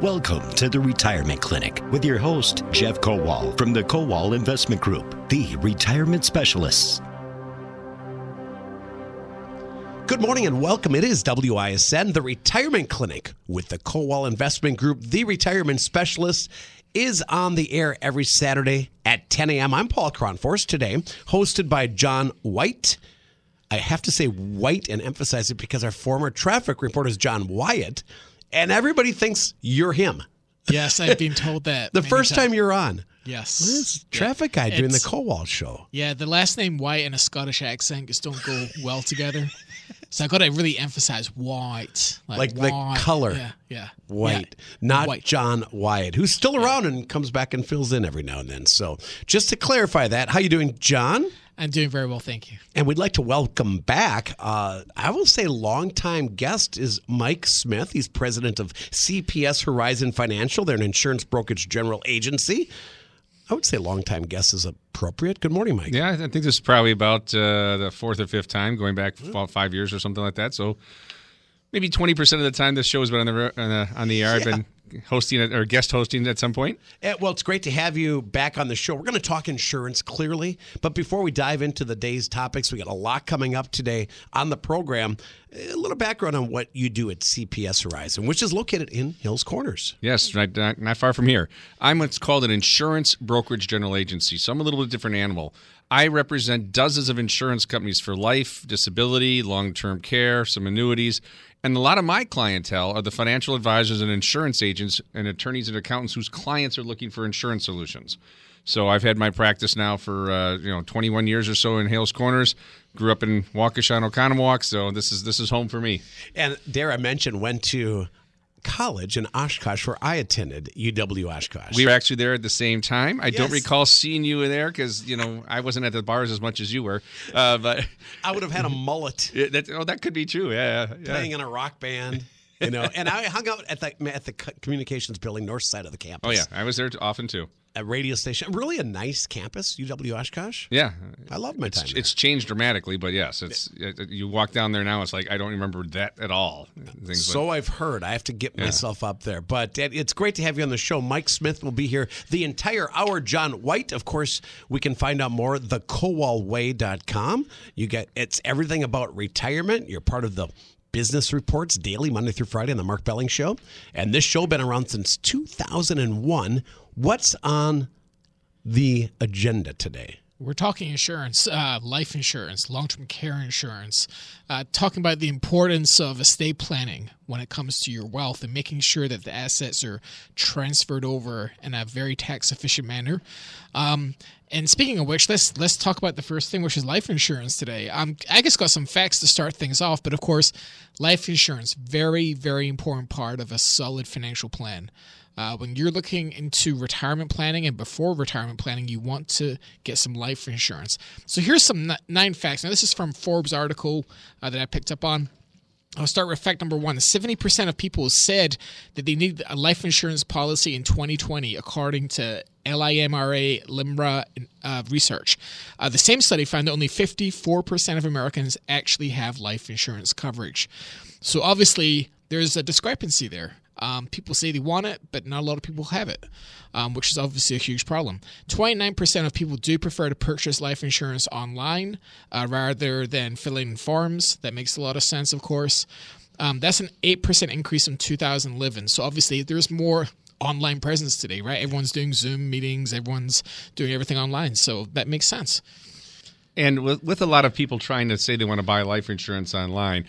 Welcome to the Retirement Clinic with your host, Jeff Kowal from the Kowal Investment Group, the retirement specialists. Good morning and welcome. It is WISN, the Retirement Clinic with the Kowal Investment Group. The retirement specialist is on the air every Saturday at 10 a.m. I'm Paul Kronforce today, hosted by John White. I have to say White and emphasize it because our former traffic reporter is John Wyatt, and everybody thinks you're him. Yes, I've been told that. The first times. time you're on. Yes. This traffic guy doing the Kowal show. Yeah, the last name White and a Scottish accent just don't go well together. So I got to really emphasize white, Like the white. color. Yeah, yeah. White, Yeah, not white. John Wyatt, who's still around and comes back and fills in every now and then. So, just to clarify that, how you doing, John? I'm doing very well, thank you. And we'd like to welcome back. Uh, I will say, longtime guest is Mike Smith. He's president of CPS Horizon Financial. They're an insurance brokerage general agency. I would say longtime guest is appropriate. Good morning, Mike. Yeah, I think this is probably about uh, the fourth or fifth time going back about five years or something like that. So maybe twenty percent of the time this show has been on the on the, on the air. I've been hosting or guest hosting at some point. Eh, Well, it's great to have you back on the show. We're going to talk insurance clearly, but before we dive into the day's topics, we got a lot coming up today on the program. A little background on what you do at CPS Horizon, which is located in Hales Corners. Yes, right, not, not far from here. I'm what's called an insurance brokerage general agency, so I'm a little bit different animal. I represent dozens of insurance companies for life, disability, long term care, some annuities. And a lot of my clientele are the financial advisors and insurance agents and attorneys and accountants whose clients are looking for insurance solutions. So I've had my practice now for uh, you know 21 years or so in Hales Corners. Grew up in Waukesha and Oconomowoc, so this is this is home for me. And dare I mention, went to college in Oshkosh, where I attended UW Oshkosh. We were actually there at the same time. I don't recall seeing you there because you know I wasn't at the bars as much as you were. Uh, but I would have had a mullet, that, oh, that could be true. Yeah, yeah. playing in a rock band. You know, and I hung out at the at the communications building, north side of the campus. Oh yeah, I was there often too. a radio station. Really a nice campus, UW Oshkosh. Yeah, I loved my time. it's, there. it's changed dramatically, but yes, it's it, you walk down there now. It's like I don't remember that at all. Things So I've heard. I have to get myself up there. But it- it's great to have you on the show. Mike Smith will be here the entire hour. John White, of course, we can find out more at thekowalway.com. You get it's everything about retirement. You're part of the business reports daily, Monday through Friday on the Mark Belling Show. And this show been around since 2001. What's on the agenda today? We're talking insurance, uh, life insurance, long term care insurance, uh, talking about the importance of estate planning when it comes to your wealth and making sure that the assets are transferred over in a very tax efficient manner. Um, and speaking of which, let's let's talk about the first thing, which is life insurance today. Um, I just got some facts to start things off, but of course, life insurance very very important part of a solid financial plan. Uh, when you're looking into retirement planning and before retirement planning, you want to get some life insurance. So here's some nine facts. Now this is from Forbes article uh, that I picked up on. I'll start with fact number one. 70% of people said that they need a life insurance policy in 2020, according to LIMRA LIMRA uh, research. Uh, the same study found that only 54% of Americans actually have life insurance coverage. So obviously, there's a discrepancy there. Um, people say they want it, but not a lot of people have it, um, which is obviously a huge problem. 29% of people do prefer to purchase life insurance online uh, rather than filling in forms. That makes a lot of sense, of course. Um, that's an 8% increase in 2011. So obviously, there's more online presence today, right? Everyone's doing Zoom meetings, everyone's doing everything online. So that makes sense. And with, with a lot of people trying to say they want to buy life insurance online,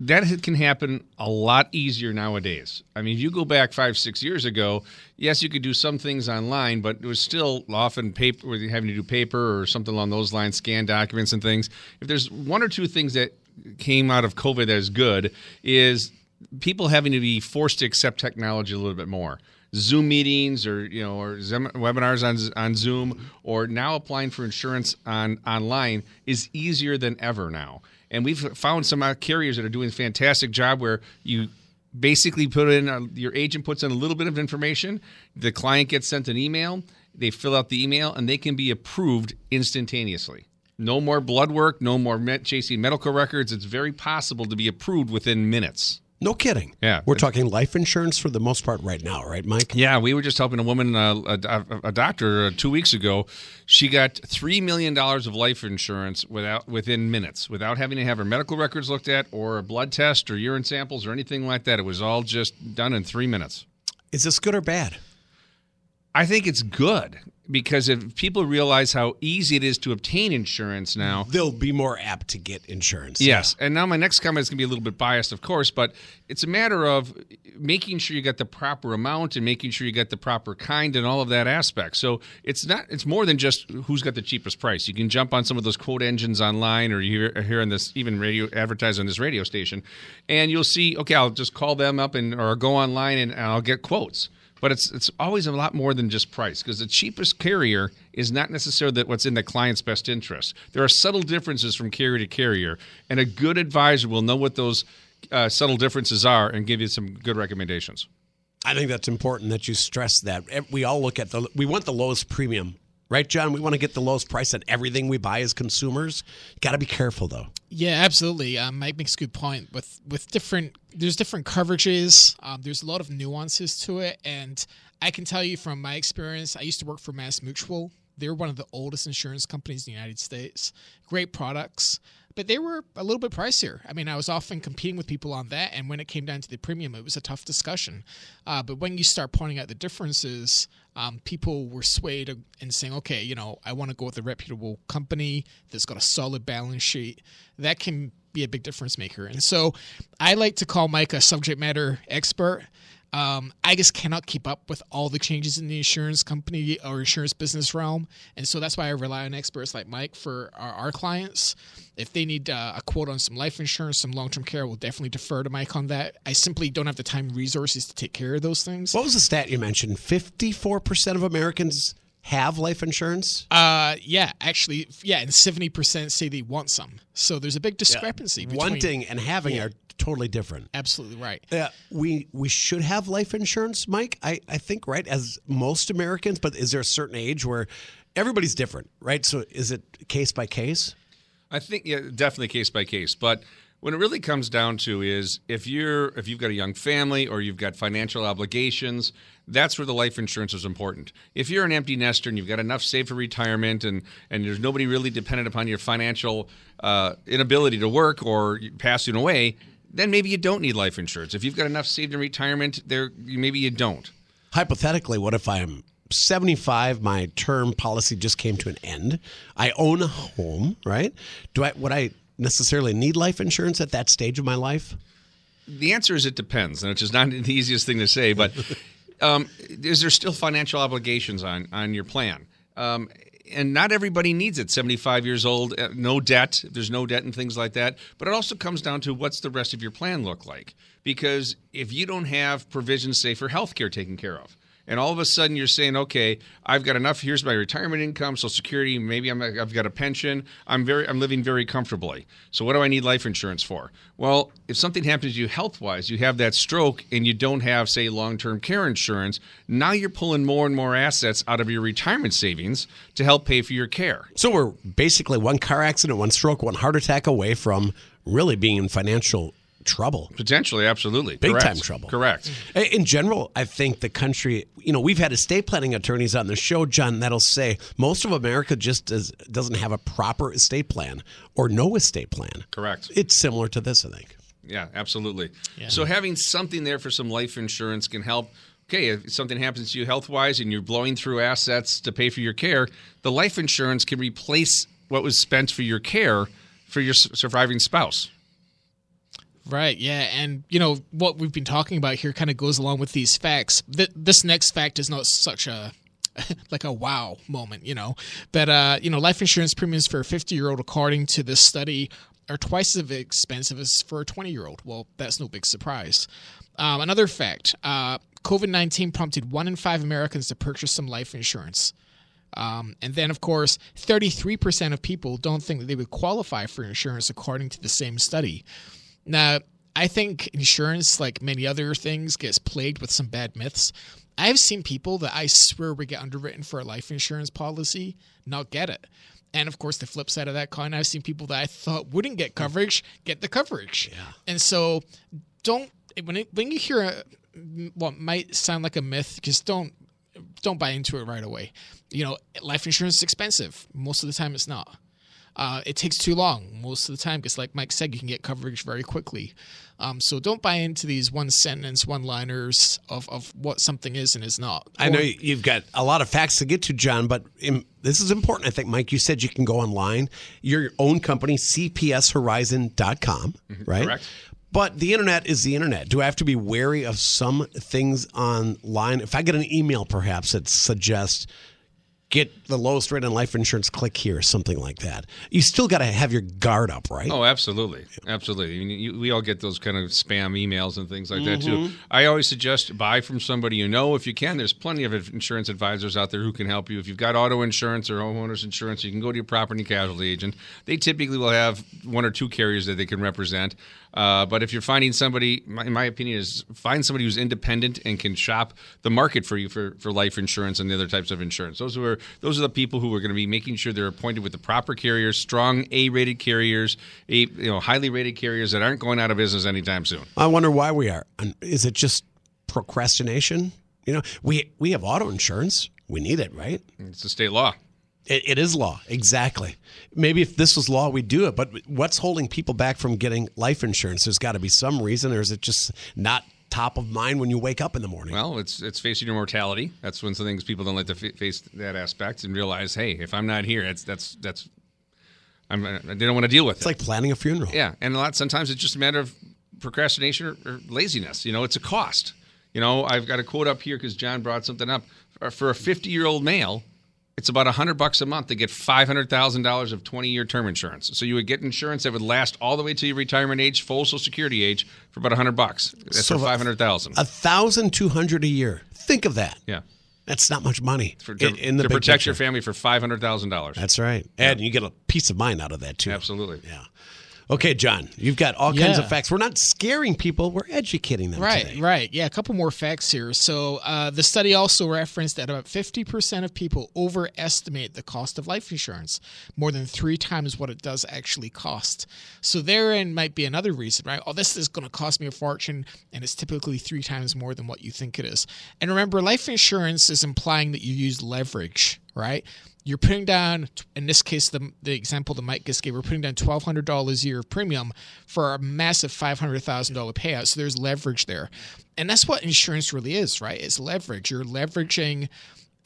that can happen a lot easier nowadays. I mean, if you go back five, six years ago, yes, you could do some things online, but it was still often paper, having to do paper or something along those lines, scan documents and things. If there's one or two things that came out of COVID that is good, is people having to be forced to accept technology a little bit more. Zoom meetings or you know or webinars on on Zoom or now applying for insurance on online is easier than ever now. And we've found some carriers that are doing a fantastic job where you basically put in a, your agent puts in a little bit of information, the client gets sent an email, they fill out the email and they can be approved instantaneously. No more blood work, no more chasing medical records. It's very possible to be approved within minutes. No kidding. Yeah. We're talking life insurance for the most part right now, right, Mike? Yeah, we were just helping a woman, uh, a, a, doctor, uh, two weeks ago. She got three million dollars of life insurance without within minutes, without having to have her medical records looked at, or a blood test, or urine samples, or anything like that. It was all just done in three minutes. Is this good or bad? I think it's good because if people realize how easy it is to obtain insurance now, they'll be more apt to get insurance. Yes. Yeah. And now my next comment is going to be a little bit biased, of course, but it's a matter of making sure you get the proper amount and making sure you get the proper kind and all of that aspect. So it's not it's more than just who's got the cheapest price. You can jump on some of those quote engines online or you hear, hear on this even radio advertise on this radio station and you'll see okay, I'll just call them up and or go online and I'll get quotes but it's it's always a lot more than just price because the cheapest carrier is not necessarily what's in the client's best interest. There are subtle differences from carrier to carrier, and a good advisor will know what those uh, subtle differences are and give you some good recommendations. I think that's important that you stress that. We all look at the we want the lowest premium Right, John? We want to get the lowest price on everything we buy as consumers. Got to be careful, though. Yeah, absolutely. Um, Mike makes a good point. With with different, there's different coverages. Um, there's a lot of nuances to it, and I can tell you from my experience. I used to work for Mass Mutual. They're one of the oldest insurance companies in the United States. Great products but they were a little bit pricier. I mean, I was often competing with people on that, and when it came down to the premium, it was a tough discussion. Uh, but when you start pointing out the differences, um, people were swayed in saying, okay, you know, I want to go with a reputable company that's got a solid balance sheet. That can be a big difference maker. And so I like to call Mike a subject matter expert. Um, I just cannot keep up with all the changes in the insurance company or insurance business realm, and so that's why I rely on experts like Mike for our, our clients. If they need uh, a quote on some life insurance, some long term care, we'll definitely defer to Mike on that. I simply don't have the time resources to take care of those things. What was the stat you mentioned? Fifty four percent of Americans have life insurance? Uh, yeah, actually, yeah, and seventy percent say they want some. So there's a big discrepancy. Yeah. Between, Wanting and having yeah. are totally different. Absolutely right. Uh, we we should have life insurance, Mike. I, I think right as most Americans, but is there a certain age where everybody's different, right? So is it case by case? I think yeah, definitely case by case, but when it really comes down to is if you're if you've got a young family or you've got financial obligations that's where the life insurance is important if you're an empty nester and you've got enough saved for retirement and and there's nobody really dependent upon your financial uh, inability to work or passing away then maybe you don't need life insurance. If you've got enough saved in retirement, there maybe you don't. Hypothetically, what if I'm 75, my term policy just came to an end. I own a home, right? Do I would I necessarily need life insurance at that stage of my life? The answer is it depends, and it's just not the easiest thing to say. But um, is there still financial obligations on on your plan? Um, and not everybody needs it. 75 years old uh, no debt. There's no debt and things like that. But it also comes down to what's the rest of your plan look like? Because if you don't have provisions say for health care taken care of and all of a sudden you're saying, okay, I've got enough. Here's my retirement income, Social Security. Maybe I'm, I've got a pension. I'm very, I'm living very comfortably. So what do I need life insurance for? Well, if something happens to you health wise, you have that stroke, and you don't have, say, long term care insurance. Now you're pulling more and more assets out of your retirement savings to help pay for your care. So we're basically one car accident, one stroke, one heart attack away from really being in financial trouble. Potentially, absolutely. Big Correct. time trouble. Correct. Mm-hmm. In general, I think the country, you know, we've had estate planning attorneys on the show, John, that'll say most of America just does, doesn't have a proper estate plan or no estate plan. Correct. It's similar to this, I think. Yeah, absolutely. Yeah. So having something there for some life insurance can help. Okay, if something happens to you health wise and you're blowing through assets to pay for your care, the life insurance can replace what was spent for your care for your surviving spouse. Right. Yeah. And, you know, what we've been talking about here kind of goes along with these facts. Th- this next fact is not such a. like a wow moment, you know. But uh, you know, life insurance premiums for a 50 year old, according to this study, are twice as expensive as for a 20 year old. Well, that's no big surprise. Um, another fact: uh, COVID 19 prompted one in five Americans to purchase some life insurance. Um, and then, of course, 33% of people don't think that they would qualify for insurance, according to the same study. Now, I think insurance, like many other things, gets plagued with some bad myths. I've seen people that I swear would get underwritten for a life insurance policy not get it. And of course, the flip side of that coin, I've seen people that I thought wouldn't get coverage get the coverage. Yeah. And so don't when it, when you hear a, what might sound like a myth, just don't don't buy into it right away. You know, life insurance is expensive. Most of the time, it's not. Uh, it takes too long most of the time because, like Mike said, you can get coverage very quickly. Um, so don't buy into these one sentence, one liners of, of what something is and is not. I know you've got a lot of facts to get to, John, but in, this is important. I think, Mike, you said you can go online, your own company, cpshorizon.com, mm-hmm, right? Correct. But the internet is the internet. Do I have to be wary of some things online? If I get an email, perhaps that suggests get the lowest rate on life insurance, click here, something like that. You still got to have your guard up, right? Oh, absolutely, absolutely. I mean, you, we all get those kind of spam emails and things like mm-hmm. that too. Mm-hmm. I always suggest buy from somebody you know if you can. There's plenty of insurance advisors out there who can help you. If you've got auto insurance or homeowners insurance, you can go to your property casualty agent. They typically will have one or two carriers that they can represent. Uh, but if you're finding somebody, in my opinion, is find somebody who's independent and can shop the market for you for, for life insurance and the other types of insurance. Those are those are the people who are going to be making sure they're appointed with the proper carriers, strong A-rated carriers, a, you know, highly rated carriers that aren't going out of business anytime soon. I wonder why we are. Is it just procrastination? You know, we we have auto insurance. We need it, right? It's a state law. It, it is law, exactly. Maybe if this was law, we'd do it. But what's holding people back from getting life insurance? There's got to be some reason, or is it just not top of mind when you wake up in the morning? Well, it's it's facing your mortality. That's one of the things people don't like to f- face that aspect and realize, hey, if I'm not here, that's that's that's I'm, uh, they don't want to deal with it's it. It's like planning a funeral. Yeah, and a lot sometimes it's just a matter of procrastination or, or laziness. You know, it's a cost. You know, I've got a quote up here because John brought something up. For a 50 year old male, it's about a hundred bucks a month to get five hundred thousand dollars of twenty year term insurance. So you would get insurance that would last all the way to your retirement age, full Social Security age, for about a hundred bucks. That's so for five hundred thousand. A thousand two hundred a year. Think of that. Yeah. That's not much money for, to, in, in the to protect picture. your family for five hundred thousand dollars. That's right, and you get a peace of mind out of that too. Absolutely. Yeah. Okay, John, you've got all yeah. kinds of facts. We're not scaring people; we're educating them. Right, today. right. Yeah, a couple more facts here. So, uh, the study also referenced that about fifty percent of people overestimate the cost of life insurance, more than three times what it does actually cost. So, therein might be another reason, right? Oh, this is going to cost me a fortune, and it's typically three times more than what you think it is. And remember, life insurance is implying that you use leverage, right? You're putting down in this case the, the example that mike just gave we're putting down $1200 a year of premium for a massive $500000 payout. So there's leverage there. And that's what insurance really is right? It's leverage. You're leveraging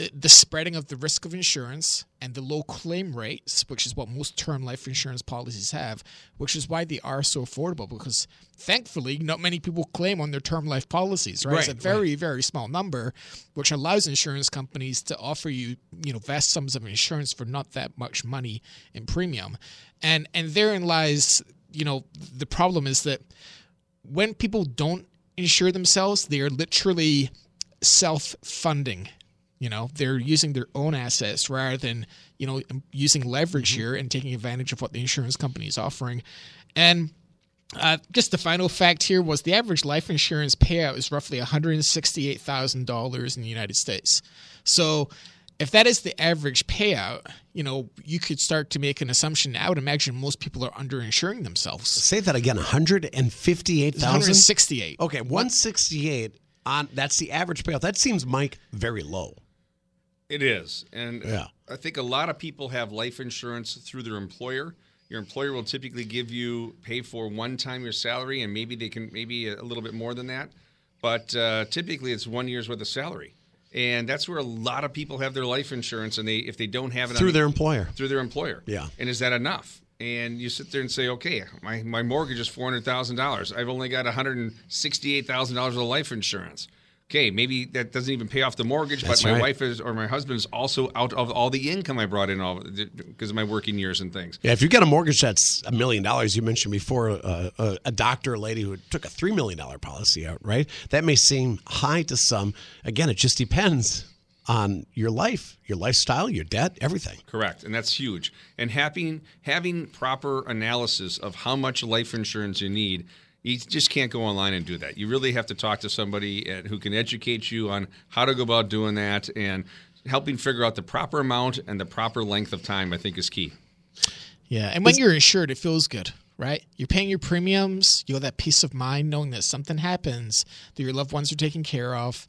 Uh, the spreading of the risk of insurance and the low claim rates, which is what most term life insurance policies have, which is why they are so affordable because thankfully not many people claim on their term life policies, right? right it's a very, right. very small number, which allows insurance companies to offer you, you know, vast sums of insurance for not that much money in premium. And and therein lies, you know, the problem is that when people don't insure themselves, they are literally self funding you know, they're using their own assets rather than, you know, using leverage mm-hmm. here and taking advantage of what the insurance company is offering. And uh, just the final fact here was the average life insurance payout is roughly $168,000 in the United States. So if that is the average payout, you know, you could start to make an assumption. I would imagine most people are underinsuring themselves. Say that again, 158,000? 168. Okay, 168 on that's the average payout. That seems Mike very low. It is. And yeah. I think a lot of people have life insurance through their employer. Your employer will typically give you pay for one time your salary, and maybe they can maybe a little bit more than that. But uh, typically, it's one year's worth of salary, and that's where a lot of people have their life insurance. And they if they don't have it through their employer, through their employer, yeah. And is that enough? And you sit there and say, okay, my, my mortgage is four hundred thousand dollars. I've only got one hundred and sixty eight thousand dollars of life insurance okay, maybe that doesn't even pay off the mortgage, That's but my right. wife is or my husband is also out of all the income I brought in all because of my working years and things. Yeah, if you've got a mortgage that's a million dollars, you mentioned before uh, a, a doctor, a lady who took a three million dollar policy out, right? That may seem high to some. Again, it just depends on your life, your lifestyle, your debt, everything. Correct, and that's huge. And having having proper analysis of how much life insurance you need you just can't go online and do that. You really have to talk to somebody at, who can educate you on how to go about doing that and helping figure out the proper amount and the proper length of time. I think is key. Yeah, and when you're insured, it feels good, right? You're paying your premiums. You have that peace of mind knowing that something happens, that your loved ones are taken care of.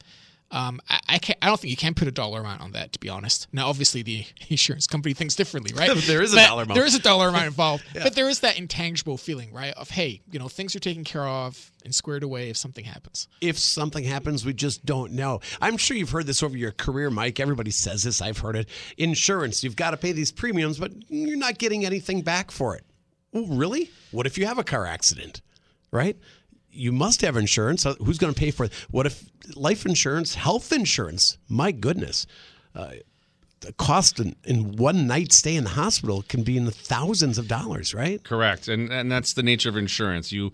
Um, I, I, can't, I don't think you can put a dollar amount on that, to be honest. Now, obviously, the insurance company thinks differently, right? there is a but dollar amount. There is a dollar amount involved, yeah. but there is that intangible feeling, right? Of hey, you know, things are taken care of and squared away if something happens. If something happens, we just don't know. I'm sure you've heard this over your career, Mike. Everybody says this. I've heard it. Insurance, you've got to pay these premiums, but you're not getting anything back for it. Oh, really? What if you have a car accident? Right? You must have insurance. Who's going to pay for it? What if life insurance, health insurance? My goodness. Uh, the cost in, in, one night stay in the hospital can be in the thousands of dollars, right? Correct. And and that's the nature of insurance. You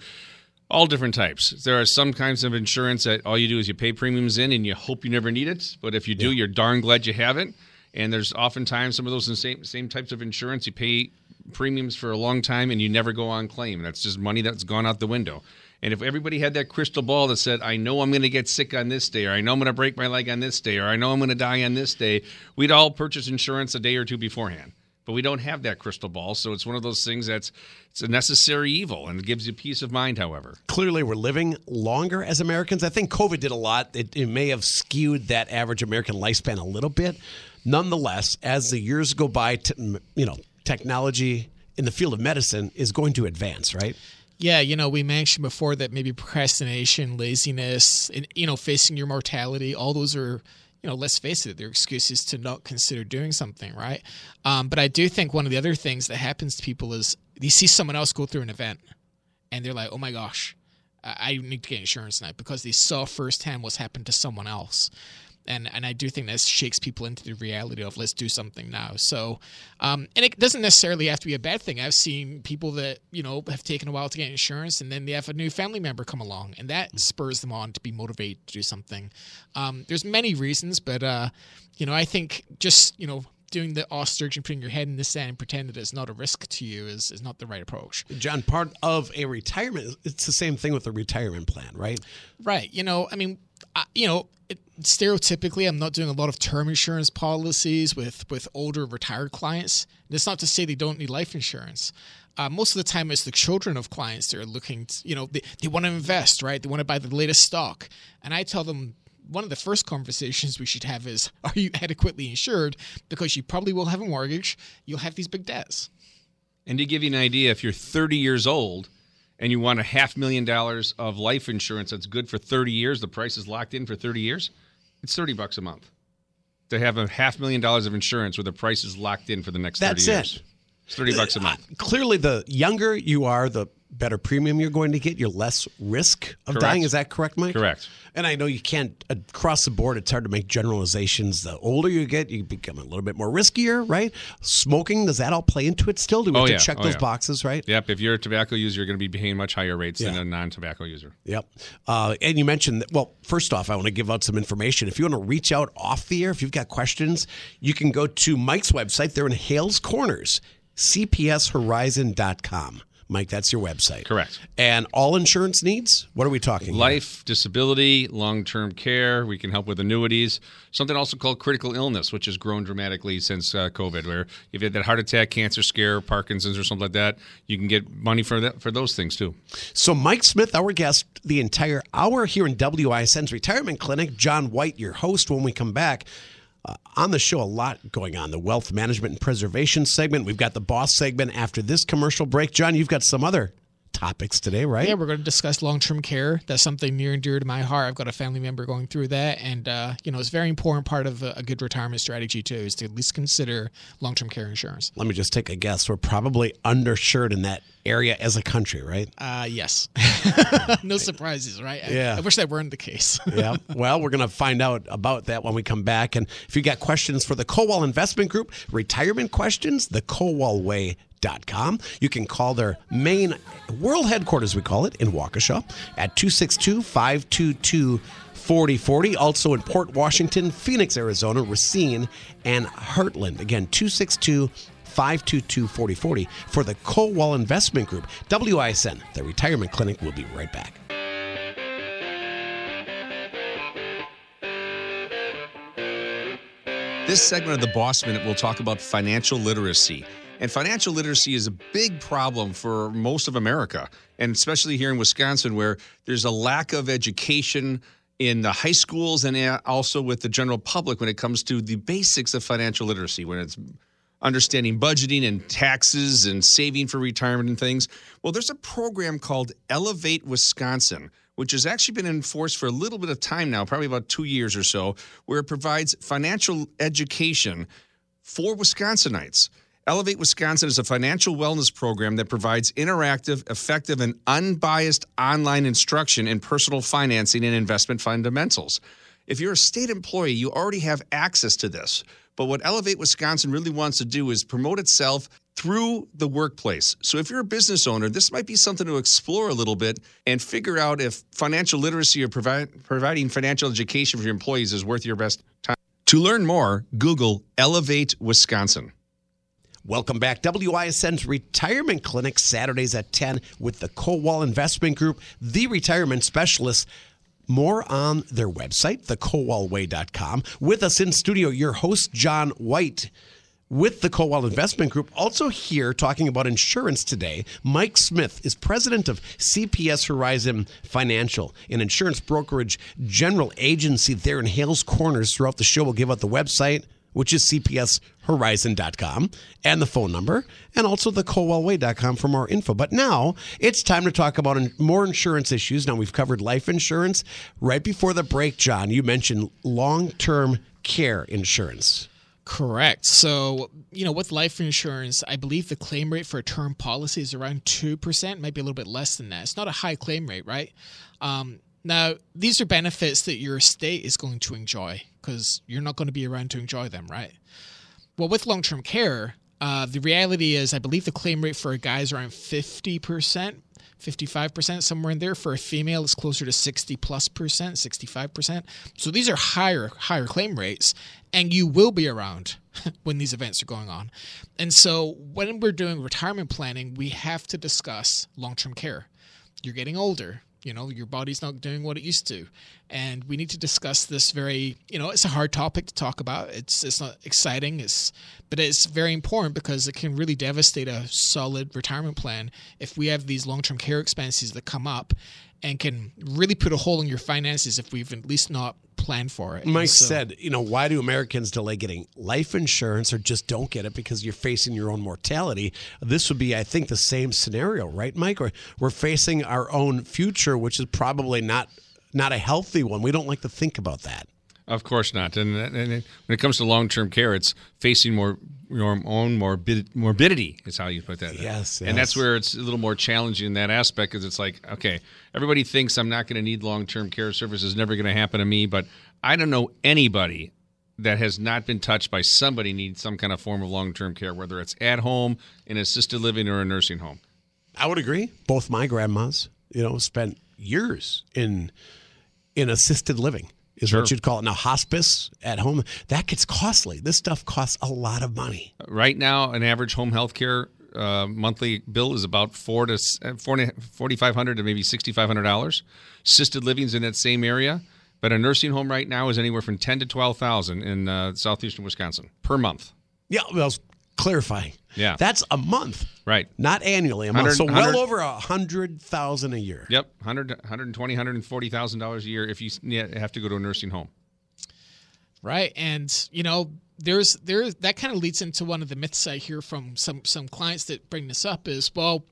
all different types. There are some kinds of insurance that all you do is you pay premiums in and you hope you never need it. But if you do, yeah. you're darn glad you have it. And there's oftentimes some of those same same types of insurance you pay premiums for a long time and you never go on claim. That's just money that's gone out the window. And if everybody had that crystal ball that said, I know I'm going to get sick on this day, or I know I'm going to break my leg on this day, or I know I'm going to die on this day, we'd all purchase insurance a day or two beforehand. But we don't have that crystal ball, so it's one of those things that's it's a necessary evil, and it gives you peace of mind. However, clearly we're living longer as Americans. I think COVID did a lot. It, it may have skewed that average American lifespan a little bit. Nonetheless, as the years go by, t- you know, technology in the field of medicine is going to advance, right? Yeah, you know, we mentioned before that maybe procrastination, laziness, and, you know, facing your mortality, all those are, you know, let's face it, they're excuses to not consider doing something, right? Um, but I do think one of the other things that happens to people is you see someone else go through an event and they're like, oh my gosh, I need to get insurance now because they saw firsthand what's happened to someone else and and I do think that shakes people into the reality of let's do something now. So, um, and it doesn't necessarily have to be a bad thing. I've seen people that you know have taken a while to get insurance, and then they have a new family member come along, and that spurs them on to be motivated to do something. Um, there's many reasons, but uh, you know, I think just you know doing the ostrich and putting your head in the sand and pretend that it's not a risk to you is, is not the right approach. John, part of a retirement, it's the same thing with a retirement plan, right? Right. You know, I mean, I, you know, it, stereotypically, I'm not doing a lot of term insurance policies with with older retired clients. That's not to say they don't need life insurance. Uh, most of the time, it's the children of clients that are looking. To, you know, they, they want to invest, right? They want to buy the latest stock, and I tell them one of the first conversations we should have is are you adequately insured because you probably will have a mortgage you'll have these big debts and to give you an idea if you're 30 years old and you want a half million dollars of life insurance that's good for 30 years, the price is locked in for 30 years, it's 30 bucks a month. To have a half million dollars of insurance where the price is locked in for the next 30 that's years. It. It's 30 bucks a month. Uh, clearly, the younger you are, the better premium you're going to get, you're less risk of correct. dying. Is that correct, Mike? Correct. And I know you can't across the board. It's hard to make generalizations. The older you get, you become a little bit more riskier, right? Smoking does that all play into it? Still, do we oh, have yeah. to check oh, those yeah. boxes, right? Yep. If you're a tobacco user, you're going to be paying much higher rates yeah. than a non-tobacco user. Yep. Uh, and you mentioned that. Well, first off, I want to give out some information. If you want to reach out off the air, if you've got questions, you can go to Mike's website. They're in Hales Corners, CPSHorizon.com. Mike, that's your website. Correct. And all insurance needs? What are we talking? Life, here? disability, long term care. We can help with annuities. Something also called critical illness, which has grown dramatically since uh, COVID, where if you had that heart attack, cancer scare, Parkinson's, or something like that, you can get money for that for those things too. So, Mike Smith, our guest, the entire hour here in WISN's retirement clinic. John White, your host. When we come back. Uh, on the show, a lot going on. The wealth management and preservation segment. We've got the boss segment after this commercial break. John, you've got some other topics today, right? Yeah, we're going to discuss long-term care. That's something near and dear to my heart. I've got a family member going through that, and uh, you know, it's a very important part of a, a, good retirement strategy too, is to at least consider long-term care insurance. Let me just take a guess. We're probably undershirt in that area as a country, right? Uh, yes. no surprises, right? Yeah. I, I, wish that weren't the case. yeah. Well, we're going to find out about that when we come back. And if you got questions for the Kowal Investment Group, retirement questions, the Kowal Way Com. You can call their main world headquarters, we call it, in Waukesha at 262 522 4040. Also in Port Washington, Phoenix, Arizona, Racine, and Hartland. Again, 262 522 4040 for the Kowal Investment Group. WISN, the retirement clinic, will be right back. This segment of the Boss Minute will talk about financial literacy And financial literacy is a big problem for most of America, and especially here in Wisconsin, where there's a lack of education in the high schools and uh, also with the general public when it comes to the basics of financial literacy, when it's understanding budgeting and taxes and saving for retirement and things. Well, there's a program called Elevate Wisconsin, which has actually been enforced for a little bit of time now, probably about two years or so, where it provides financial education for Wisconsinites. Elevate Wisconsin is a financial wellness program that provides interactive, effective, and unbiased online instruction in personal financing and investment fundamentals. If you're a state employee, you already have access to this. But what Elevate Wisconsin really wants to do is promote itself through the workplace. So if you're a business owner, this might be something to explore a little bit and figure out if financial literacy or provi- providing financial education for your employees is worth your best time. To learn more, Google Elevate Wisconsin. Welcome back. WISN's Retirement Clinic, Saturdays at 10 with the Kowal Investment Group, the retirement specialists. More on their website, thekowalway.com. With us in studio, your host, John White with the Kowal Investment Group. Also here talking about insurance today, Mike Smith is president of CPS Horizon Financial, an insurance brokerage general agency there in Hales Corners. Throughout the show, we'll give out the website, which is cpshorizon.com, and the phone number, and also the kowalway.com for more info. But now it's time to talk about more insurance issues. Now we've covered life insurance. Right before the break, John, you mentioned long term care insurance. Correct. So, you know, with life insurance, I believe the claim rate for a term policy is around 2%, maybe a little bit less than that. It's not a high claim rate, right? Um, now, these are benefits that your estate is going to enjoy because you're not going to be around to enjoy them, right? Well, with long term care, uh, the reality is, I believe the claim rate for a guy is around 50%. 55% somewhere in there. For a female it's closer to 60 plus percent. 65% so these are higher higher claim rates and you will be around when these events are going on. And so when we're doing retirement planning we have to discuss long-term care. You're getting older you know your body's not doing what it used to. And we need to discuss this very you know it's a hard topic to talk about. It's it's not exciting. It's but it's very important because it can really devastate a solid retirement plan if we have these long-term care expenses that come up and can really put a hole in your finances if we've at least not planned for it. Mike so, said, you know, why do Americans delay getting life insurance or just don't get it because you're facing your own mortality? This would be, I think, the same scenario, right, Mike? Or we're facing our own future, which is probably not not a healthy one. We don't like to think about that. Of course not. And, and when it comes to long term care, it's facing more your own morbid, morbidity is how you put that. Yes, and that's where it's a little more challenging in that aspect because it's like, okay, everybody thinks I'm not going to need long term care services, never going to happen to me, but I don't know anybody that has not been touched by somebody needs some kind of form of long term care, whether it's at home, in assisted living, or a nursing home. I would agree. Both my grandmas, you know, spent years in in assisted living is sure. what you'd call it. Now, hospice at home, that gets costly. This stuff costs a lot of money. Right now, an average home health care uh, monthly bill is about four to uh, forty five hundred to maybe sixty five hundred dollars. Assisted living's in that same area, but a nursing home right now is anywhere from ten to twelve thousand in uh, southeastern Wisconsin per month. Yeah, well, clarifying. Yeah, that's a month, right? Not annually, a month. So well over a hundred thousand a year. Yep, 100, 120, 140 thousand dollars a year if you have to go to a nursing home. Right, and you know, there's there that kind of leads into one of the myths I hear from some some clients that bring this up is well.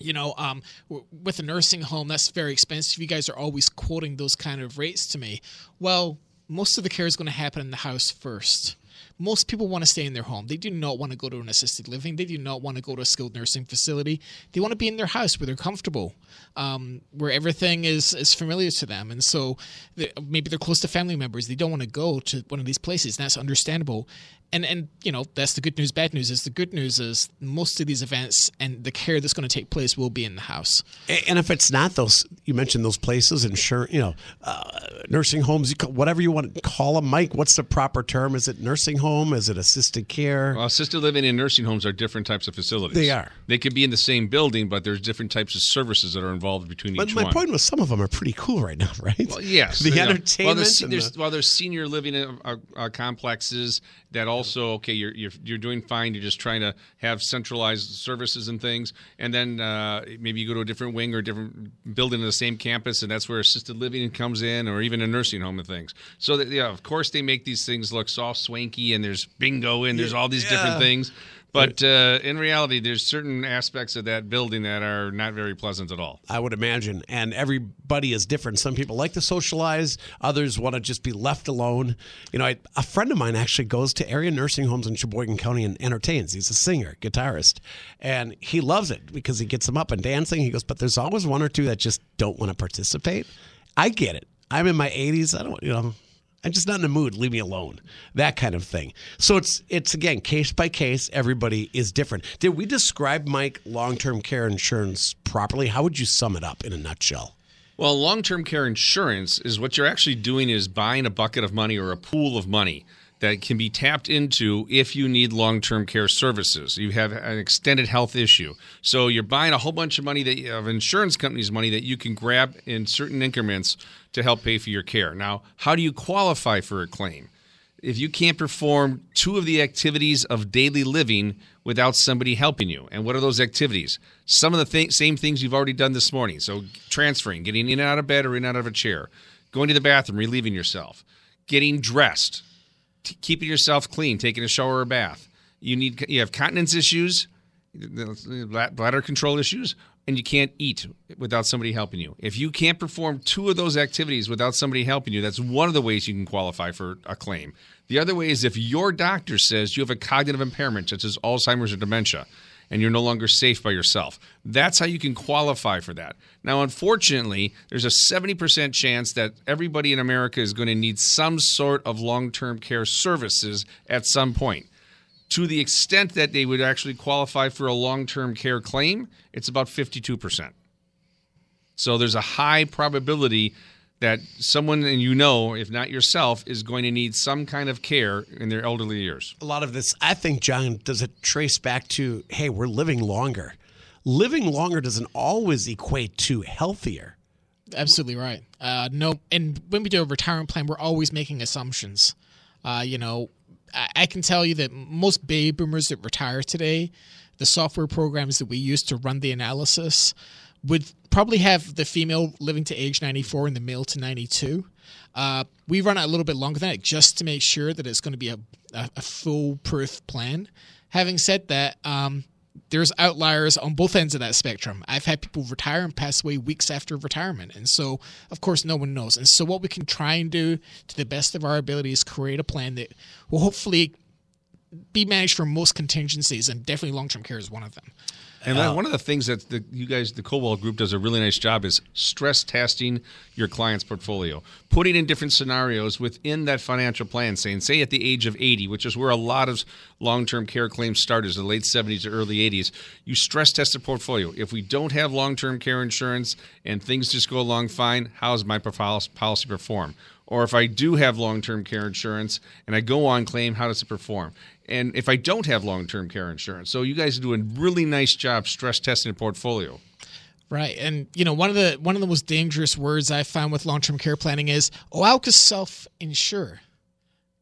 You know, um, with a nursing home, that's very expensive. You guys are always quoting those kind of rates to me. Well, most of the care is going to happen in the house first most people want to stay in their home. They do not want to go to an assisted living. They do not want to go to a skilled nursing facility. They want to be in their house where they're comfortable, um, where everything is, is familiar to them. And so they, maybe they're close to family members. They don't want to go to one of these places. That's understandable and and you know that's the good news bad news is the good news is most of these events and the care that's going to take place will be in the house and if it's not those you mentioned those places insurance you know uh, nursing homes whatever you want to call them mike what's the proper term is it nursing home home? Is it assisted care? Well, assisted living and nursing homes are different types of facilities. They are. They could be in the same building, but there's different types of services that are involved between each other. but each my one. point was, some of them are pretty cool right now, right? Well, yes, the yeah. entertainment. Well, there's, there's, the- well, there's senior living uh, uh, complexes that also okay. You're, you're you're doing fine. You're just trying to have centralized services and things, and then uh, maybe you go to a different wing or a different building in the same campus, and that's where assisted living comes in, or even a nursing home and things. So that, yeah, of course they make these things look soft swanky, and there's bingo, and there's all these Yeah. different things. But uh, in reality, there's certain aspects of that building that are not very pleasant at all. I would imagine. And everybody is different. Some people like to socialize, others want to just be left alone. You know, I, a friend of mine actually goes to area nursing homes in Sheboygan County and entertains. He's a singer, guitarist, and he loves it because he gets them up and dancing. He goes, but there's always one or two that just don't want to participate. I get it. I'm in my 80s. I don't, you know. I'm just not in the mood. Leave me alone. That kind of thing. So it's it's again case by case. Everybody is different. Did we describe Mike long term care insurance properly? How would you sum it up in a nutshell? Well, long term care insurance is what you're actually doing is buying a bucket of money or a pool of money that can be tapped into if you need long term care services. You have an extended health issue. So you're buying a whole bunch of money that of insurance companies' money that you can grab in certain increments to help pay for your care. Now, how do you qualify for a claim? if you can't perform two of the activities of daily living without somebody helping you. And what are those activities? Some of the th- same things you've already done this morning. So, transferring, getting in and out of bed or in and out of a chair, going to the bathroom, relieving yourself, getting dressed, t- keeping yourself clean, taking a shower or bath. You need you have continence issues, bladder control issues, and you can't eat without somebody helping you. If you can't perform two of those activities without somebody helping you, that's one of the ways you can qualify for a claim. The other way is if your doctor says you have a cognitive impairment, such as Alzheimer's or dementia, and you're no longer safe by yourself. That's how you can qualify for that. Now, unfortunately, there's a 70% chance that everybody in America is going to need some sort of long term care services at some point to the extent that they would actually qualify for a long term care claim, it's about 52%. So there's a high probability that someone, and you know, if not yourself, is going to need some kind of care in their elderly years. A lot of this, I think, John, does it trace back to hey, we're living longer. Living longer doesn't always equate to healthier. Absolutely right. Uh, no, and when we do a retirement plan, we're always making assumptions. Uh, you know, I, I can tell you that most baby boomers that retire today, the software programs that we use to run the analysis would probably have the female living to age 94 and the male to 92. Uh, we run it a little bit longer than that just to make sure that it's going to be a, a, a foolproof plan. Having said that, um, there's outliers on both ends of that spectrum. I've had people retire and pass away weeks after retirement. And so, of course, no one knows. And so, what we can try and do to the best of our ability is create a plan that will hopefully be managed for most contingencies, and definitely long term care is one of them. And that- one of the things that the, you guys, the Kowal Group, does a really nice job is stress testing your client's portfolio, putting in different scenarios within that financial plan. Saying, say, at the age of 80, which is where a lot of long-term care claims start, is the late 70s or early 80s. You stress test the portfolio. If we don't have long-term care insurance and things just go along fine, how does my policy perform? Or if I do have long term care insurance and I go on claim, how does it perform? And if I don't have long term care insurance. So you guys do a really nice job stress testing a portfolio. Right, and you know one of the one of the most dangerous words I find with long term care planning is "oh, I'll just self insure,"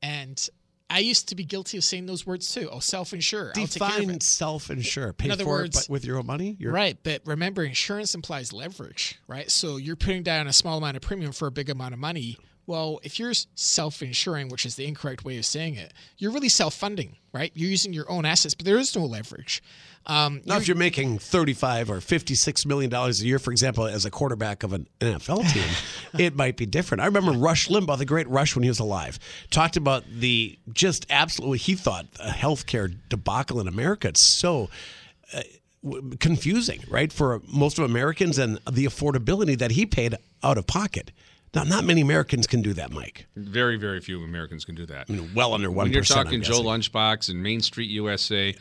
and I used to be guilty of saying those words too. Oh, self insure. I'll take care of Define self-insure. Pay In other for words- it, but with your own money. You're, Right, but remember, insurance implies leverage, right? So you're putting down a small amount of premium for a big amount of money. Well, if you're self insuring, which is the incorrect way of saying it, you're really self funding, right? You're using your own assets, but there is no leverage. Um, Now, if you're making thirty-five or fifty-six million dollars a year, for example, as a quarterback of an NFL team, it might be different. I remember Rush Limbaugh, the great Rush, when he was alive, talked about the just absolutely he thought a healthcare debacle in America. It's so uh, confusing, right, for most of Americans, and the affordability that he paid out of pocket. Now, not many Americans can do that, Mike. Very, very few Americans can do that. Well under one when you're percent. talking Joe Lunchbox and Main Street USA,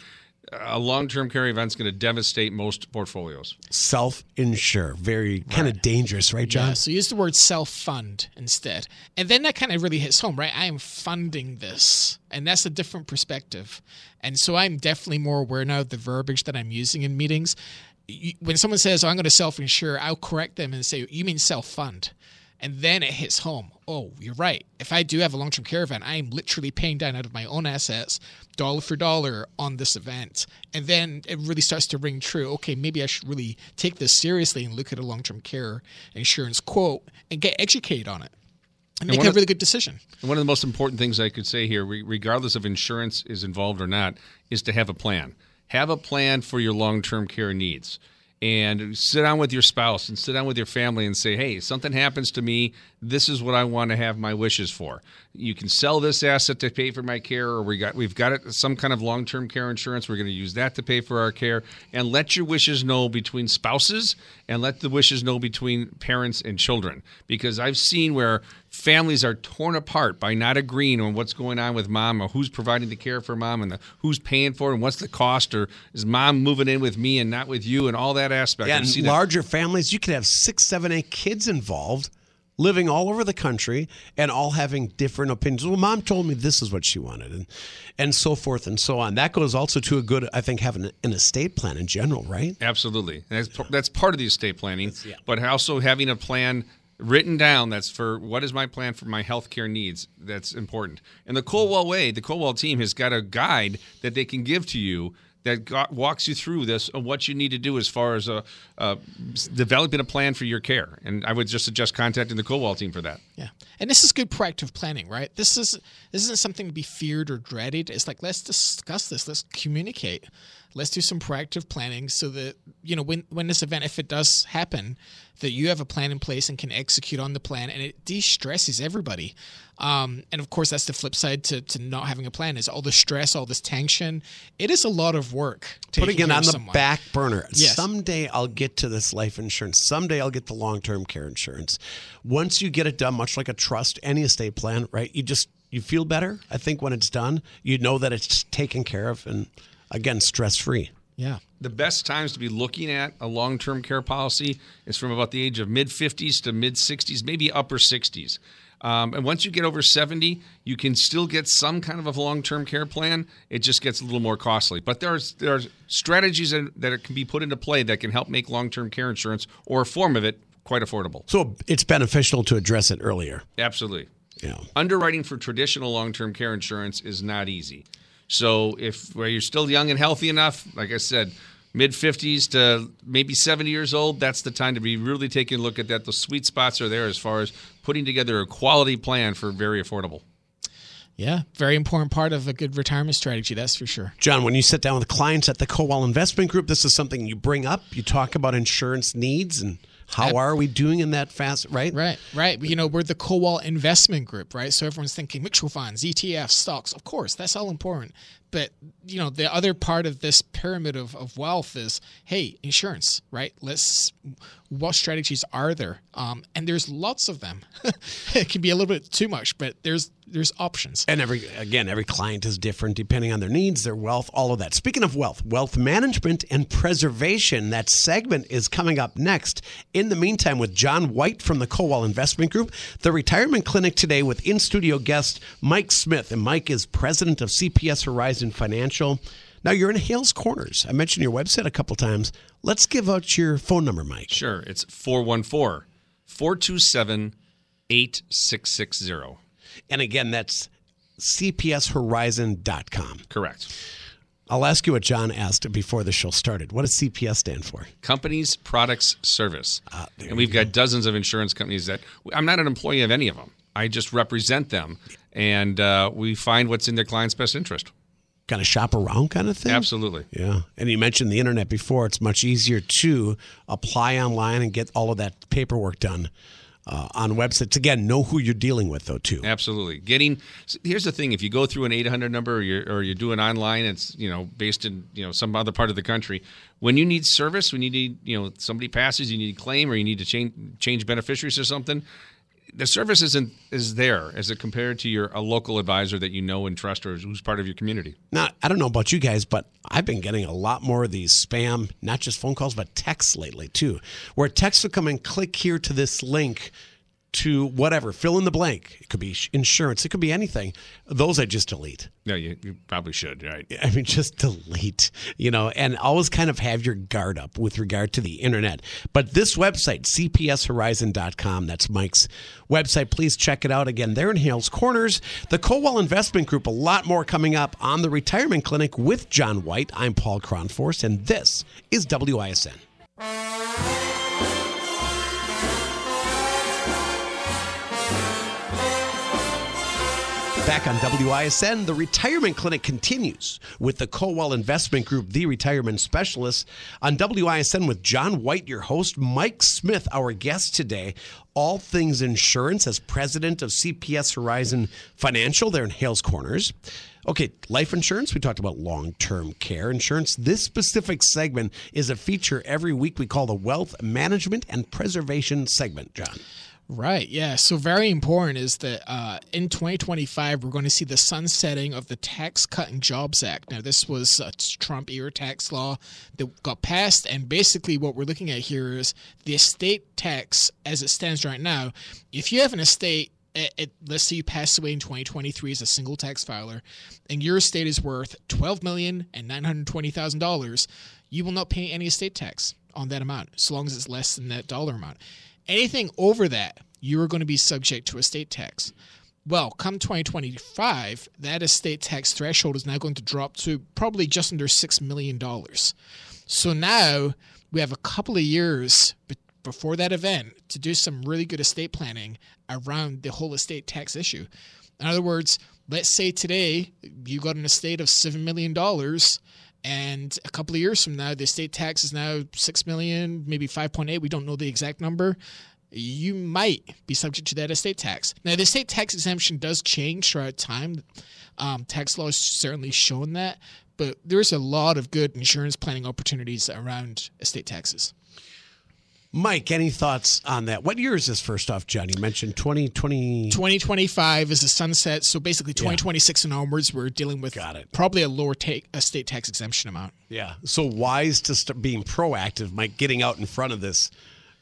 a long-term care event's going to devastate most portfolios. Self-insure, very kind of dangerous, right, John? Yeah, so use the word self-fund instead, and then that kind of really hits home, right? I am funding this, and that's a different perspective, and so I'm definitely more aware now of the verbiage that I'm using in meetings. When someone says, oh, "I'm going to self-insure," I'll correct them and say, "You mean self-fund." And then it hits home. Oh, you're right. If I do have a long term care event, I am literally paying down out of my own assets, dollar for dollar, on this event. And then it really starts to ring true. Okay, maybe I should really take this seriously and look at a long term care insurance quote and get educated on it and, and make a really good decision. One of the most important things I could say here, regardless of insurance is involved or not, is to have a plan. Have a plan for your long term care needs and sit down with your spouse and sit down with your family and say, hey, something happens to me. This is what I want to have my wishes for. You can sell this asset to pay for my care, or we got we've got it, some kind of long term care insurance. We're going to use that to pay for our care. And let your wishes know between spouses and let the wishes know between parents and children. Because I've seen where families are torn apart by not agreeing on what's going on with mom or who's providing the care for mom and the, who's paying for it and what's the cost or is mom moving in with me and not with you and all that aspect. Yeah, and larger that. families, you could have six, seven, eight kids involved living all over the country and all having different opinions. Well, mom told me this is what she wanted, and and so forth and so on. That goes also to a good, I think, having an estate plan in general, right? Absolutely, that's that's part of the estate planning, yeah. but also having a plan written down that's for what is my plan for my healthcare needs that's important and the Kowal way the Kowal team has got a guide that they can give to you that got, walks you through this and what you need to do as far as uh, uh, developing a plan for your care. And I would just suggest contacting the Kowal team for that. Yeah, and this is good proactive planning, right? This is this isn't something to be feared or dreaded. It's like let's discuss this, let's communicate, let's do some proactive planning so that you know when when this event, if it does happen, that you have a plan in place and can execute on the plan, and it de-stresses everybody. Um, and of course, that's the flip side to, to not having a plan is all the stress, all this tension. It is a lot of work. Putting it on the someone. back burner. Yes. Someday I'll get to this life insurance. Someday I'll get the long term care insurance. Once you get it done, much like a trust, any estate plan, right? You just you feel better. I think when it's done, you know that it's taken care of, and again, stress free. Yeah. The best times to be looking at a long term care policy is from about the age of mid 50s to mid 60s, maybe upper 60s. Um, and once you get over 70, you can still get some kind of a long term care plan. It just gets a little more costly. But there's there's strategies that, that can be put into play that can help make long term care insurance or a form of it quite affordable. So it's beneficial to address it earlier. Absolutely. Yeah. Underwriting for traditional long term care insurance is not easy. So if where you're still young and healthy enough, like I said, mid 50s to maybe 70 years old, that's the time to be really taking a look at that. The sweet spots are there as far as putting together a quality plan for very affordable. Yeah, very important part of a good retirement strategy, that's for sure. John, when you sit down with clients at the Kowal Investment Group, this is something you bring up. You talk about insurance needs and how are we doing in that fast, right? Right, right. You know, we're the Kowal Investment Group, right? So everyone's thinking mutual funds, ETFs, stocks. Of course, that's all important but you know the other part of this pyramid of, of wealth is hey insurance right? Let's what strategies are there? Um, and there's lots of them. It can be a little bit too much but there's there's options. And every again every client is different depending on their needs their wealth all of that. Speaking of wealth wealth management and preservation that segment is coming up next. In the meantime with john white from the Kowal investment group the retirement clinic today with in studio guest mike smith. And mike is president of cps horizon in Financial. Now you're in Hales Corners. I mentioned your website a couple times. Let's give out your phone number, Mike. Sure. It's 414 427 8660. And again, that's cpshorizon.com. Correct. I'll ask you what John asked before the show started. What does CPS stand for? Companies, Products, Service. Uh, and we've got dozens of insurance companies that I'm not an employee of any of them. I just represent them, and uh, we find what's in their client's best interest kind of shop around kind of thing? Absolutely. Yeah. And you mentioned the internet before. It's much easier to apply online and get all of that paperwork done. Uh, on websites again know who you're dealing with though too absolutely getting here's the thing if you go through an 800 number or you're, or you're doing online it's you know based in you know some other part of the country when you need service when you need you know somebody passes you need a claim or you need to change change beneficiaries or something the service isn't is there as it compared to your a local advisor that you know and trust or who's part of your community. Now, I don't know about you guys, but I've been getting a lot more of these spam, not just phone calls, but texts lately too, where texts will come and click here to this link to whatever, fill in the blank. It could be insurance, it could be anything. Those I just delete. No, you, you probably should, right? I mean, just delete, you know, and always kind of have your guard up with regard to the internet. But this website, cpshorizon.com, that's Mike's website. Please check it out. Again, they're in Hales Corners. The Kowal Investment Group, a lot more coming up on the Retirement Clinic with John White. I'm Paul Kronforce, and this is WISN. Back on WISN, the retirement clinic continues with the Kowal Investment Group, the retirement specialist. On WISN with John White, your host, Mike Smith, our guest today. All things insurance as president of CPS Horizon Financial. They're in Hales Corners. Okay, life insurance. We talked about long term care insurance. This specific segment is a feature every week we call the Wealth Management and Preservation segment, John. Right. Yeah. So very important is that uh, in 2025 we're going to see the sunsetting of the Tax Cut and Jobs Act. Now this was a Trump era tax law that got passed, and basically what we're looking at here is the estate tax as it stands right now. If you have an estate it, it, let's say you pass away in 2023 as a single tax filer, and your estate is worth twelve million and nine hundred twenty thousand dollars, you will not pay any estate tax on that amount, so long as it's less than that dollar amount. Anything over that, you are going to be subject to estate tax. Well, come 2025, that estate tax threshold is now going to drop to probably just under $6 million. So now we have a couple of years before that event to do some really good estate planning around the whole estate tax issue. In other words, let's say today you got an estate of $7 million and a couple of years from now the estate tax is now 6 million maybe 5.8 we don't know the exact number. You might be subject to that estate tax. Now the estate tax exemption does change throughout time. Um, tax law has certainly shown that but there's a lot of good insurance planning opportunities around estate taxes Mike, any thoughts on that? What year is this first off, John? You mentioned 2020. 2025 is the sunset. So basically 2026 yeah. and onwards, we're dealing with Got it. probably a lower take, a state tax exemption amount. Yeah. So wise to start being proactive, Mike, getting out in front of this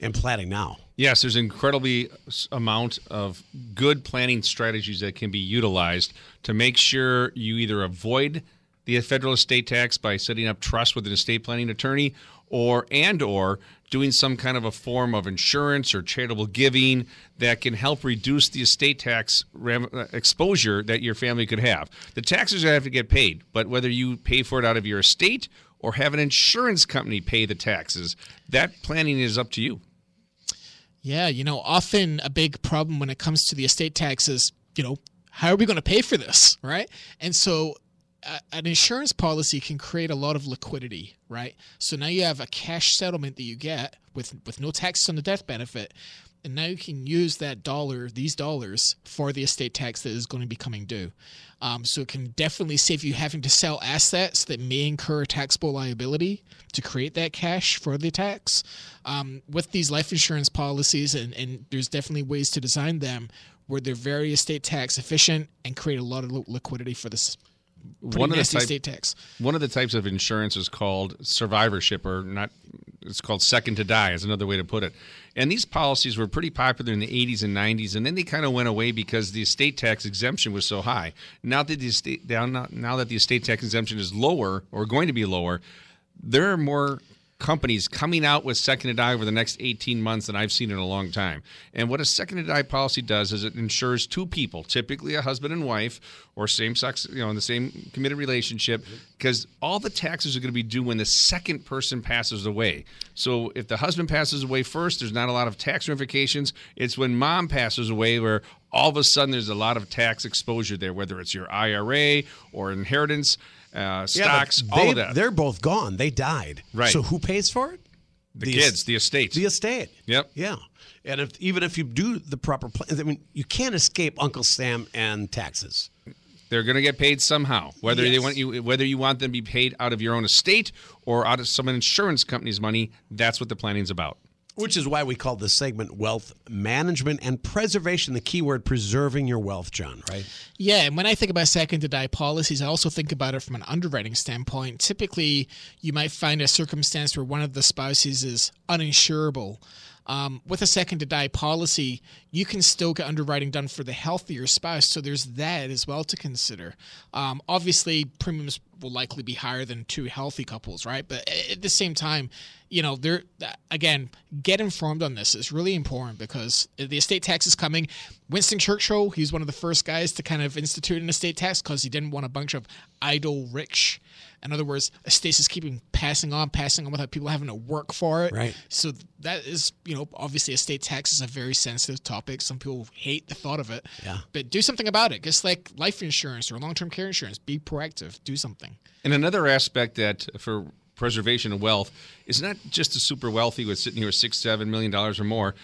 and planning now. Yes, there's an incredibly amount of good planning strategies that can be utilized to make sure you either avoid the federal estate tax by setting up trust with an estate planning attorney or and or doing some kind of a form of insurance or charitable giving that can help reduce the estate tax uh, exposure that your family could have. The taxes have to get paid, but whether you pay for it out of your estate or have an insurance company pay the taxes, that planning is up to you. Yeah, you know, often a big problem when it comes to the estate taxes, you know, how are we going to pay for this, right? And so an insurance policy can create a lot of liquidity, right? So now you have a cash settlement that you get with with no taxes on the death benefit, and now you can use that dollar, these dollars, for the estate tax that is going to be coming due. Um, so it can definitely save you having to sell assets that may incur taxable liability to create that cash for the tax. Um, with these life insurance policies, and, and there's definitely ways to design them where they're very estate tax efficient and create a lot of liquidity for this one of the type, state tax. One of the types of insurance is called survivorship, or not. It's called second to die, is another way to put it. And these policies were pretty popular in the 80s and 90s, and then they kind of went away because the estate tax exemption was so high. Now that the estate now, now that the estate tax exemption is lower or going to be lower, there are more companies coming out with second to die over the next 18 months than I've seen in a long time. And what a second to die policy does is it insures two people, typically a husband and wife or same sex, you know, in the same committed relationship, because all the taxes are going to be due when the second person passes away. So if the husband passes away first, there's not a lot of tax ramifications. It's when mom passes away where all of a sudden there's a lot of tax exposure there, whether it's your IRA or inheritance uh, stocks, yeah, they, all of that. They're both gone. They died. Right. So who pays for it? The, the kids, es- the estate. The estate. Yep. Yeah. And if even if you do the proper plan, I mean, you can't escape Uncle Sam and taxes. They're going to get paid somehow, whether yes. they want you, whether you want them to be paid out of your own estate or out of some insurance company's money. That's what the planning's about. Which is why we call this segment Wealth Management and Preservation, the keyword preserving your wealth, John, right? Yeah, and when I think about second to die policies, I also think about it from an underwriting standpoint. Typically, you might find a circumstance where one of the spouses is uninsurable. Um, with a second to die policy, you can still get underwriting done for the healthier spouse. So there's that as well to consider. Um, obviously, premiums will likely be higher than two healthy couples, right? But at the same time, you know, there again, get informed on this. It's really important because the estate tax is coming. Winston Churchill, he's one of the first guys to kind of institute an estate tax because he didn't want a bunch of idle rich in other words, estates is keeping passing on, passing on without people having to work for it. Right. So that is, you know, obviously estate tax is a very sensitive topic. Some people hate the thought of it. Yeah. But do something about it. Just like life insurance or long term care insurance. Be proactive. Do something. And another aspect that uh, for preservation of wealth is not just the super wealthy with sitting here with six, seven million dollars or more.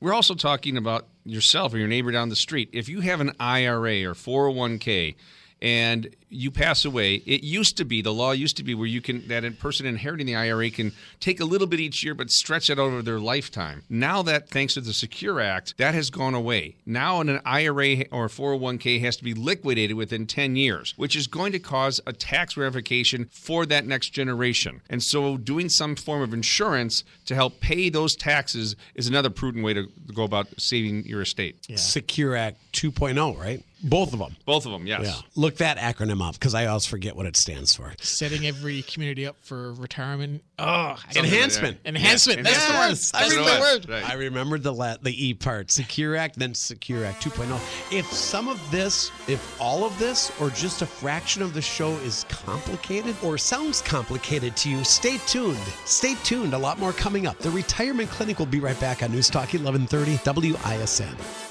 We're also talking about yourself or your neighbor down the street. If you have an IRA or 401k and you pass away, it used to be the law used to be where you can that a person inheriting the IRA can take a little bit each year, but stretch it over their lifetime. Now that thanks to the Secure Act, that has gone away. Now an IRA or 401k has to be liquidated within 10 years, which is going to cause a tax ramification for that next generation. And so, doing some form of insurance to help pay those taxes is another prudent way to go about saving your estate. Yeah. Secure Act 2.0, right? Both of them. Both of them, yes. Yeah. Look that acronym up because I always forget what it stands for. Setting every community up for retirement. Oh, enhancement. Like enhancement. That's the word. That's I the word. Right. I remembered the la- the E part. Secure Act, then Secure Act 2.0. If some of this, if all of this, or just a fraction of the show is complicated or sounds complicated to you, stay tuned. Stay tuned. A lot more coming up. The Retirement Clinic will be right back on News Talk 1130 WISN.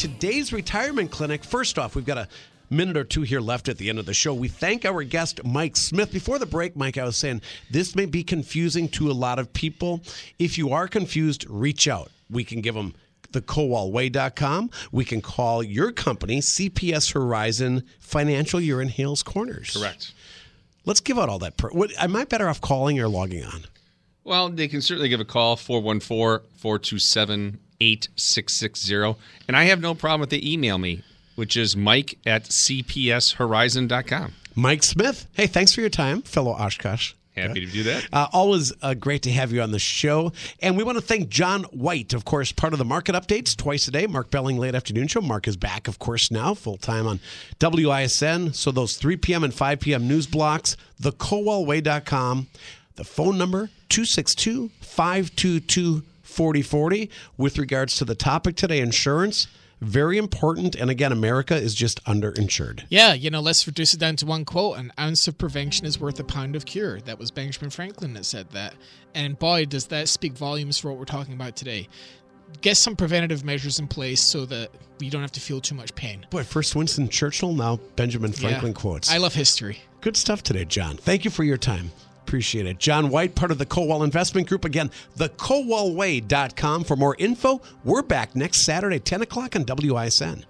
Today's retirement clinic. First off, we've got a minute or two here left at the end of the show. We thank our guest, Mike Smith. Before the break, Mike, I was saying this may be confusing to a lot of people. If you are confused, reach out. We can give them thekowalway.com. We can call your company, CPS Horizon Financial. You're in Hales Corners. Correct. Let's give out all that. Per- what, am I better off calling or logging on? Well, they can certainly give a call 414 427 8660. And I have no problem with the email me, which is mike at cpshorizon.com. Mike Smith. Hey, thanks for your time, fellow Oshkosh. Happy to do that. Uh, always uh, great to have you on the show. And we want to thank John White, of course, part of the market updates twice a day. Mark Belling, late afternoon show. Mark is back, of course, now, full time on WISN. So those 3 p.m. and 5 p.m. news blocks, thekowalway.com. The phone number, 262 522 4040 with regards to the topic today insurance very important. And again america is just underinsured. Yeah you know let's reduce it down to one quote. An ounce of prevention is worth a pound of cure. That was benjamin franklin that said that. And boy does that speak volumes for what we're talking about today. Get some preventative measures in place so that you don't have to feel too much pain. Boy first winston churchill now benjamin franklin yeah. quotes. I love history. Good stuff today john. Thank you for your time Appreciate it. John White, part of the Kowal Investment Group. Again, thekowalway.com for more info. We're back next Saturday, 10 o'clock on WISN.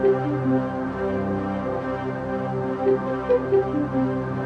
Thank you.